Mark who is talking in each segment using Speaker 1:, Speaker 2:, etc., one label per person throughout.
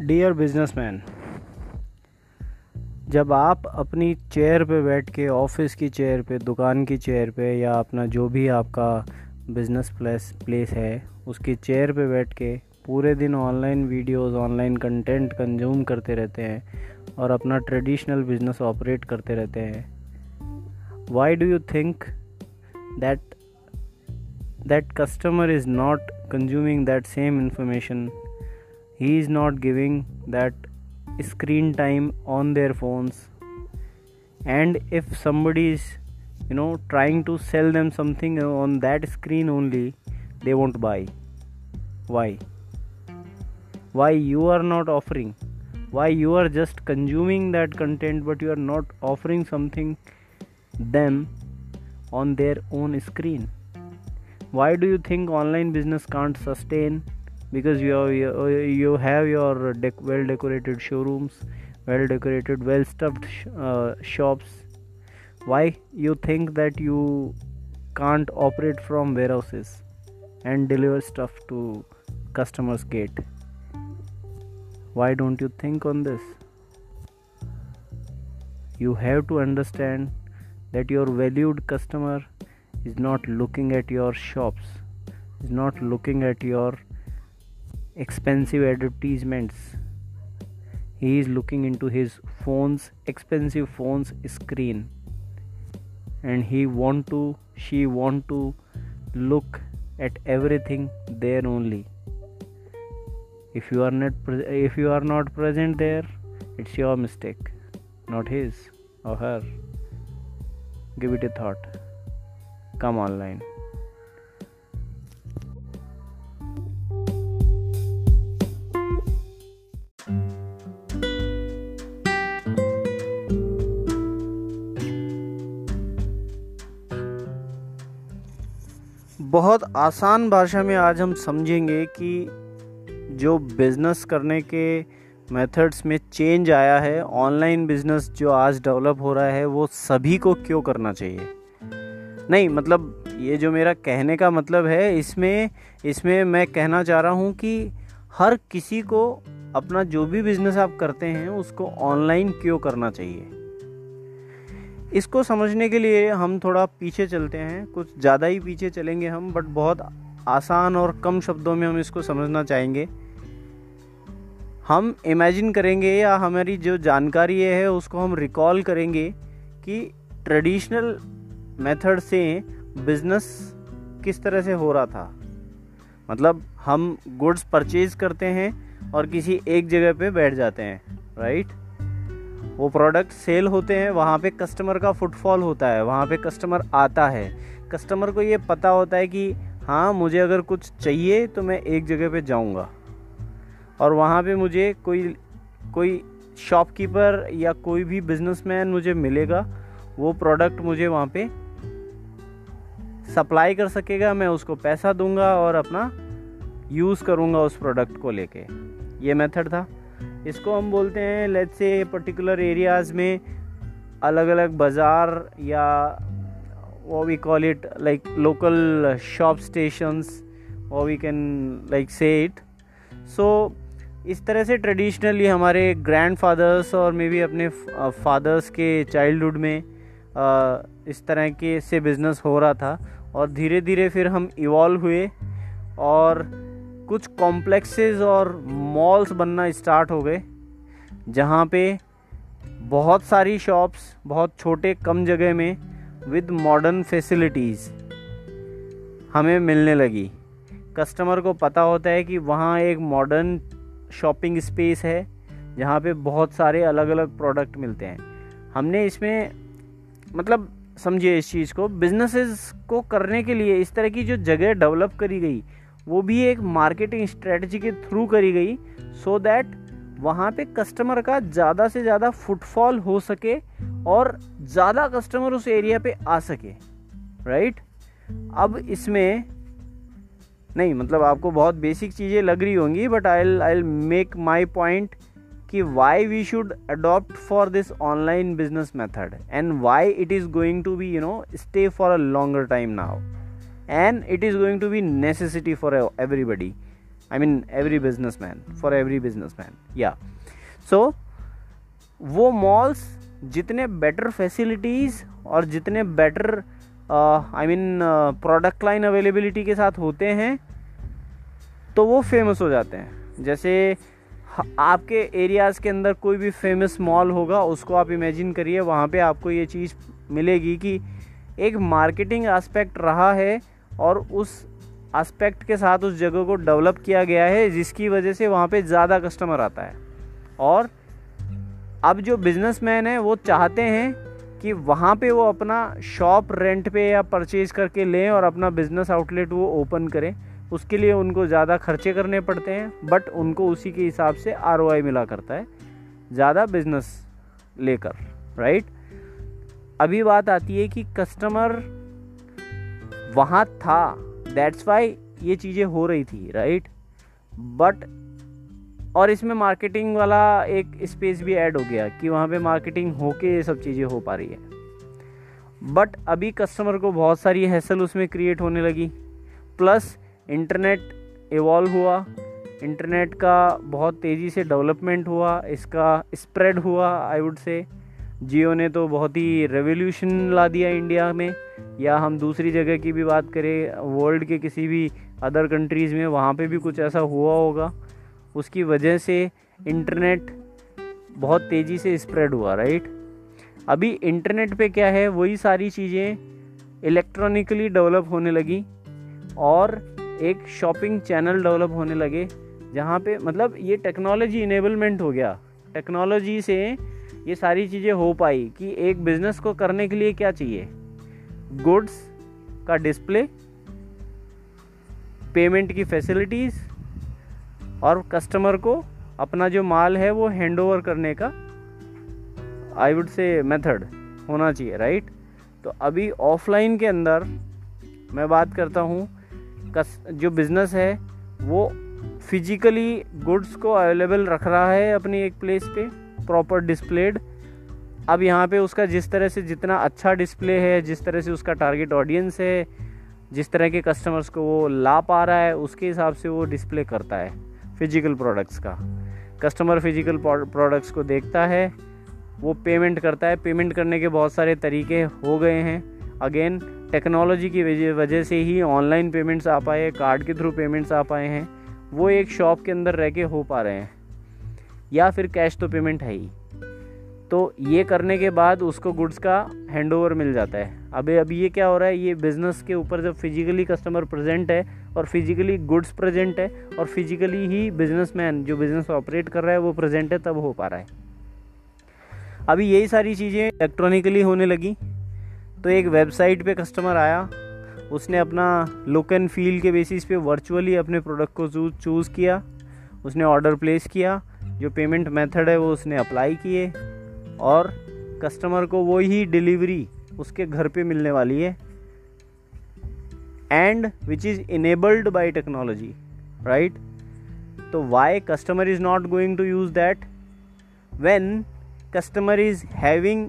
Speaker 1: Dear businessman जब आप अपनी चेयर पे बैठ के ऑफ़िस की चेयर पे, दुकान की चेयर पे या अपना जो भी आपका बिज़नेस प्लेस प्लेस है, उसकी चेयर पे बैठ के पूरे दिन online videos online content consume करते रहते हैं और अपना ट्रेडिशनल बिज़नेस ऑपरेट करते रहते हैं why do you think that that customer is not consuming that same information he is not giving that screen time on their phones. And if somebody is you know trying to sell them something on that screen only they won't buy. Why? Why you are not offering? Why you are just consuming that content but you are not offering something them on their own screen? Why do you think online business can't sustain because you have, you have your dec- well decorated showrooms well decorated well stuffed sh- uh, shops. Why you think that you can't operate from warehouses and deliver stuff to customers gate? Why don't you think on this? You have to understand that your valued customer is not looking at your shops is not looking at your expensive advertisements. He is looking into his phone's expensive phone's screen. And he want to she want to look at everything there only. If you are not pre- if you are not present there it's your mistake. Not his or her. Give it a thought. Come online बहुत आसान भाषा में आज हम समझेंगे कि जो business करने के मेथड्स में चेंज आया है ऑनलाइन बिज़नेस जो आज डेवलप हो रहा है, वो सभी को क्यों करना चाहिए? नहीं मतलब ये जो मेरा कहने का मतलब है, इसमें इसमें मैं कहना चाह रहा हूँ कि हर किसी को अपना जो भी बिज़नेस आप करते हैं, उसको ऑनलाइन क्यों करना चाहिए? इसको समझने के लिए हम थोड़ा पीछे चलते हैं। कुछ ज़्यादा ही पीछे चलेंगे हम बट बहुत आसान और कम शब्दों में हम इसको समझना चाहेंगे। हम इमेजिन करेंगे या हमारी जो जानकारी है उसको हम रिकॉल करेंगे कि ट्रेडिशनल मेथड से बिज़नेस किस तरह से हो रहा था। मतलब हम गुड्स परचेज करते हैं और किसी एक जगह पे बैठ जाते हैं राइट वो प्रोडक्ट सेल होते हैं, वहाँ पे कस्टमर का फुटफॉल होता है, वहाँ पे कस्टमर आता है। कस्टमर को ये पता होता है कि हाँ मुझे अगर कुछ चाहिए तो मैं एक जगह पे जाऊँगा। और वहाँ पे मुझे कोई कोई शॉपकीपर या कोई भी बिजनेसमैन मुझे मिलेगा, वो प्रोडक्ट मुझे वहाँ पे सप्लाई कर सकेगा, मैं उसको पैसा दूँगा और अपना यूज़ करूँगा उस प्रोडक्ट को लेके। ये मेथड था। इसको हम बोलते हैं लेट्स से पर्टिकुलर एरियाज़ में अलग अलग बाज़ार या वो we call it like local shop stations वो we can like say it so इस तरह से ट्रेडिशनली हमारे ग्रैंड फादर्स और मे बी अपने फादर्स के चाइल्डहुड में इस तरह के से बिज़नेस हो रहा था और धीरे धीरे फिर हम इवॉल्व हुए और कुछ कॉम्प्लेक्सेस और मॉल्स बनना स्टार्ट हो गए, जहाँ पे बहुत सारी शॉप्स बहुत छोटे कम जगह में विद मॉडर्न फैसिलिटीज़ हमें मिलने लगी। कस्टमर को पता होता है कि वहाँ एक मॉडर्न शॉपिंग स्पेस है, जहाँ पे बहुत सारे अलग अलग प्रोडक्ट मिलते हैं। हमने इसमें मतलब समझिए इस चीज़ को बिजनेसेस को करने के लिए इस तरह की जो जगह डेवलप करी गई वो भी एक मार्केटिंग स्ट्रेटजी के थ्रू करी गई सो so दैट वहाँ पे कस्टमर का ज़्यादा से ज़्यादा फुटफॉल हो सके और ज़्यादा कस्टमर उस एरिया पे आ सके राइट अब इसमें, नहीं मतलब आपको बहुत बेसिक चीज़ें लग रही होंगी but I I make my point कि why we should adopt for this online business method and why it is going to be you know stay for a longer time now and it is going to be necessity for everybody. I mean every businessman for every businessman या so वो malls जितने better facilities और जितने better I mean product line availability के साथ होते हैं तो वो फ़ेमस हो जाते हैं। जैसे आपके एरियाज़ के अंदर कोई भी फ़ेमस मॉल होगा, उसको आप इमेजिन करिए, वहाँ पे आपको ये चीज़ मिलेगी कि एक मार्केटिंग एस्पेक्ट रहा है और उस एस्पेक्ट के साथ उस जगह को डेवलप किया गया है, जिसकी वजह से वहाँ पे ज़्यादा कस्टमर आता है। और अब जो बिजनेसमैन है, वो चाहते हैं कि वहाँ पे वो अपना शॉप रेंट पे या परचेज करके लें और अपना बिज़नेस आउटलेट वो ओपन करें। उसके लिए उनको ज़्यादा खर्चे करने पड़ते हैं बट उनको उसी के हिसाब से आरओआई मिला करता है, ज़्यादा बिज़नेस लेकर राइट अभी बात आती है कि कस्टमर वहाँ था। दैट्स वाई ये चीज़ें हो रही थी राइट बट और इसमें मार्केटिंग वाला एक स्पेस भी ऐड हो गया कि वहाँ पे मार्केटिंग होके ये सब चीज़ें हो पा रही है। बट अभी कस्टमर को बहुत सारी हैसल उसमें क्रिएट होने लगी। प्लस इंटरनेट इवॉल्व हुआ। इंटरनेट का बहुत तेज़ी से डेवलपमेंट हुआ। इसका स्प्रेड हुआ आई वुड से जियो ने तो बहुत ही रेवोल्यूशन ला दिया इंडिया में। या हम दूसरी जगह की भी बात करें वर्ल्ड के किसी भी अदर कंट्रीज़ में वहाँ पे भी कुछ ऐसा हुआ होगा। उसकी वजह से इंटरनेट बहुत तेज़ी से स्प्रेड हुआ राइट अभी इंटरनेट पे क्या है वही सारी चीज़ें इलेक्ट्रॉनिकली डेवलप होने लगी और एक शॉपिंग चैनल डेवलप होने लगे जहाँ पे मतलब ये टेक्नोलॉजी इनेबलमेंट हो गया। टेक्नोलॉजी से ये सारी चीज़ें हो पाई कि एक बिज़नेस को करने के लिए क्या चाहिए? गुड्स का डिस्प्ले पेमेंट की फैसिलिटीज़ और कस्टमर को अपना जो माल है वो हैंड ओवर करने का आई वुड से मेथड होना चाहिए राइट तो अभी ऑफलाइन के अंदर मैं बात करता हूँ जो बिज़नेस है, वो फिजिकली गुड्स को अवेलेबल रख रहा है अपनी एक प्लेस पे? प्रॉपर डिस्प्लेड अब यहाँ पे उसका जिस तरह से जितना अच्छा डिस्प्ले है, जिस तरह से उसका टारगेट ऑडियंस है, जिस तरह के कस्टमर्स को वो ला पा रहा है, उसके हिसाब से वो डिस्प्ले करता है फ़िज़िकल प्रोडक्ट्स का। कस्टमर फ़िज़िकल प्रोडक्ट्स को देखता है, वो पेमेंट करता है। पेमेंट करने के बहुत सारे तरीके हो गए हैं। अगेन टेक्नोलॉजी की वजह से ही ऑनलाइन पेमेंट्स आ पाए कार्ड के थ्रू पेमेंट्स आ पाए हैं। वो एक शॉप के अंदर रह के हो पा रहे हैं। या फिर कैश तो पेमेंट है ही। तो ये करने के बाद उसको गुड्स का हैंड ओवर मिल जाता है। अभी अभी ये क्या हो रहा है? ये बिज़नेस के ऊपर जब फिजिकली कस्टमर प्रेजेंट है और फिजिकली गुड्स प्रेजेंट है और फिजिकली ही बिजनेसमैन जो बिज़नेस ऑपरेट कर रहा है, वो प्रेजेंट है, तब हो पा रहा है। अभी यही सारी चीज़ें इलेक्ट्रॉनिकली होने लगी। तो एक वेबसाइट पे कस्टमर आया। उसने अपना लुक एंड फील के बेसिस पे वर्चुअली अपने प्रोडक्ट को चूज़ किया। उसने ऑर्डर प्लेस किया। जो पेमेंट मेथड है, वो उसने अप्लाई किए और कस्टमर को वो ही डिलीवरी उसके घर पे मिलने वाली है। And which is enabled by technology right तो why customer is not going to use that when customer is having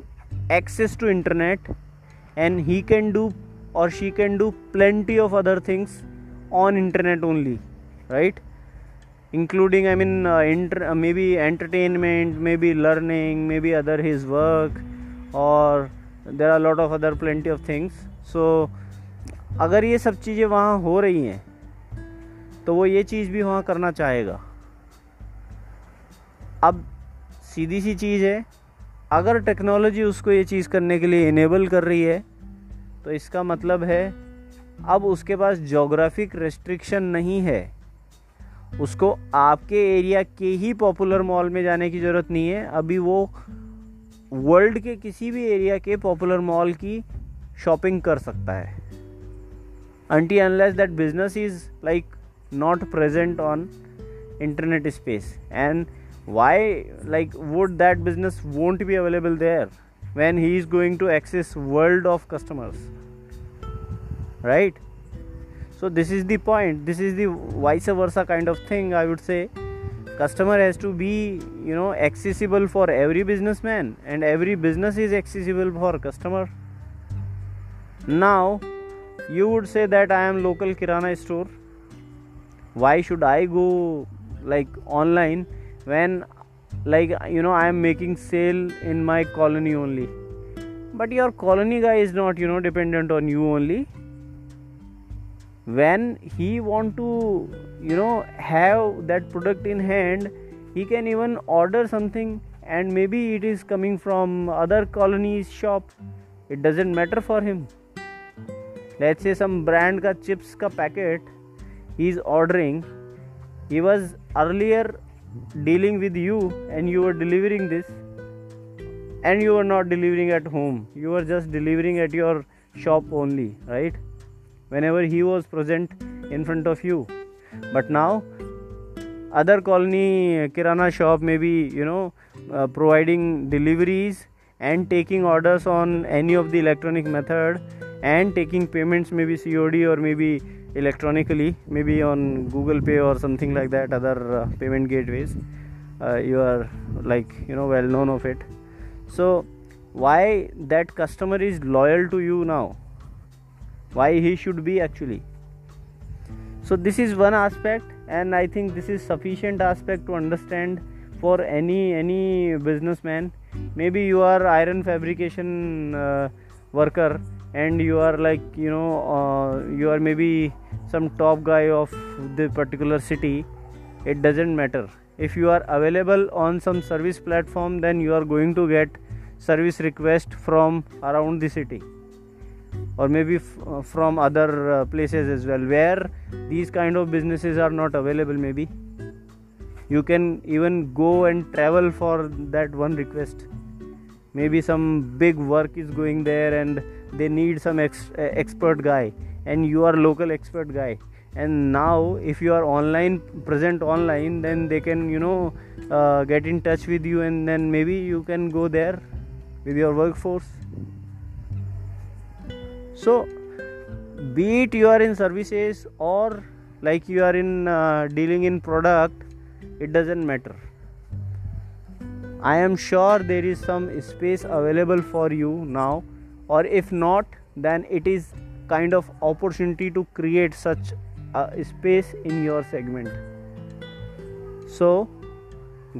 Speaker 1: access to internet and he can do or she can do plenty of other things on internet only, right? Including I mean maybe entertainment maybe learning maybe other his work और there are lot of other plenty of things so अगर ये सब चीज़ें वहाँ हो रही हैं तो वो ये चीज़ भी वहाँ करना चाहेगा। अब सीधी सी चीज़ है, अगर टेक्नोलॉजी उसको ये चीज़ करने के लिए इनेबल कर रही है तो इसका मतलब है, अब उसके पास जोग्राफिक रेस्ट्रिक्शन नहीं है। उसको आपके एरिया के ही पॉपुलर मॉल में जाने की ज़रूरत नहीं है। अभी वो वर्ल्ड के किसी भी एरिया के पॉपुलर मॉल की शॉपिंग कर सकता है। Anti unless that business is like not present on internet space and why like would that business won't be available there when he is going to access world of customers? Right? So this is the point. This is the vice versa kind of thing i would say. Customer has to be you know accessible for every businessman and every business is accessible for customer. Now you would say that i am local kirana store. Why should i go like online when like you know i am making sale in my colony only? But your colony guy is not you know dependent on you only when he want to you know have that product in hand he can even order something and maybe it is coming from other colonies shop. It doesn't matter for him. Let's say some brand ka chips ka packet he is ordering. He was earlier dealing with you and you were delivering this and you were not delivering at home. You were just delivering at your shop only right whenever he was present in front of you. But now other colony kirana shop maybe you know uh, providing deliveries and taking orders on any of the electronic method and taking payments maybe cod or maybe electronically maybe on google pay or something like that other uh, payment gateways. Uh, you are like you know well known of it. So why that customer is loyal to you now why he should be actually. So this is one aspect and i think this is sufficient aspect to understand for any any businessman. Maybe you are iron fabrication uh, worker and you are like you know uh, you are maybe some top guy of the particular city. It doesn't matter. If you are available on some service platform then you are going to get service request from around the city or maybe f- uh, from other uh, places as well where these kind of businesses are not available maybe. You can even go and travel for that one request. Maybe some big work is going there and they need some ex- uh, expert guy and you are local expert guy. And now if you are online present online then they can you know uh, get in touch with you and then maybe you can go there with your workforce so be it you are in services or like you are in uh, dealing in product it doesn't matter. I am sure there is some space available for you now or if not then it is kind of opportunity to create such a space in your segment. So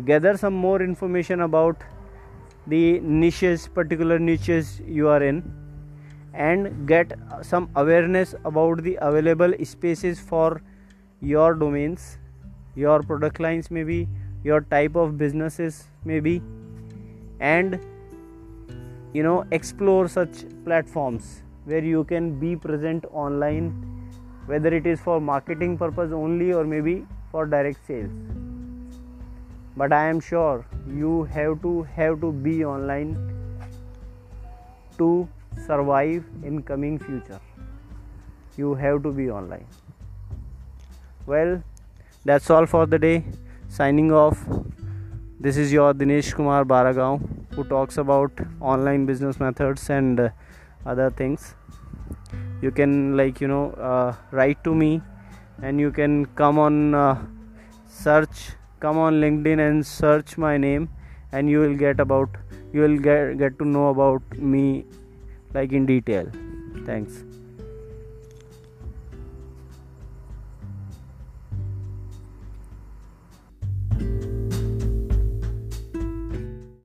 Speaker 1: gather some more information about the niches particular niches you are in and get some awareness about the available spaces for your domains your product lines maybe your type of businesses maybe and you know explore such platforms where you can be present online whether it is for marketing purpose only or maybe for direct sales. But i am sure you have to have to be online to survive in coming future. You have to be online. Well that's all for the day. Signing off. This is your dinesh kumar baragaon who talks about online business methods and uh, other things. You can like you know uh, write to me and you can come on uh, search come on linkedin and search my name and you will get about you will get, get to know about me like in detail. Thanks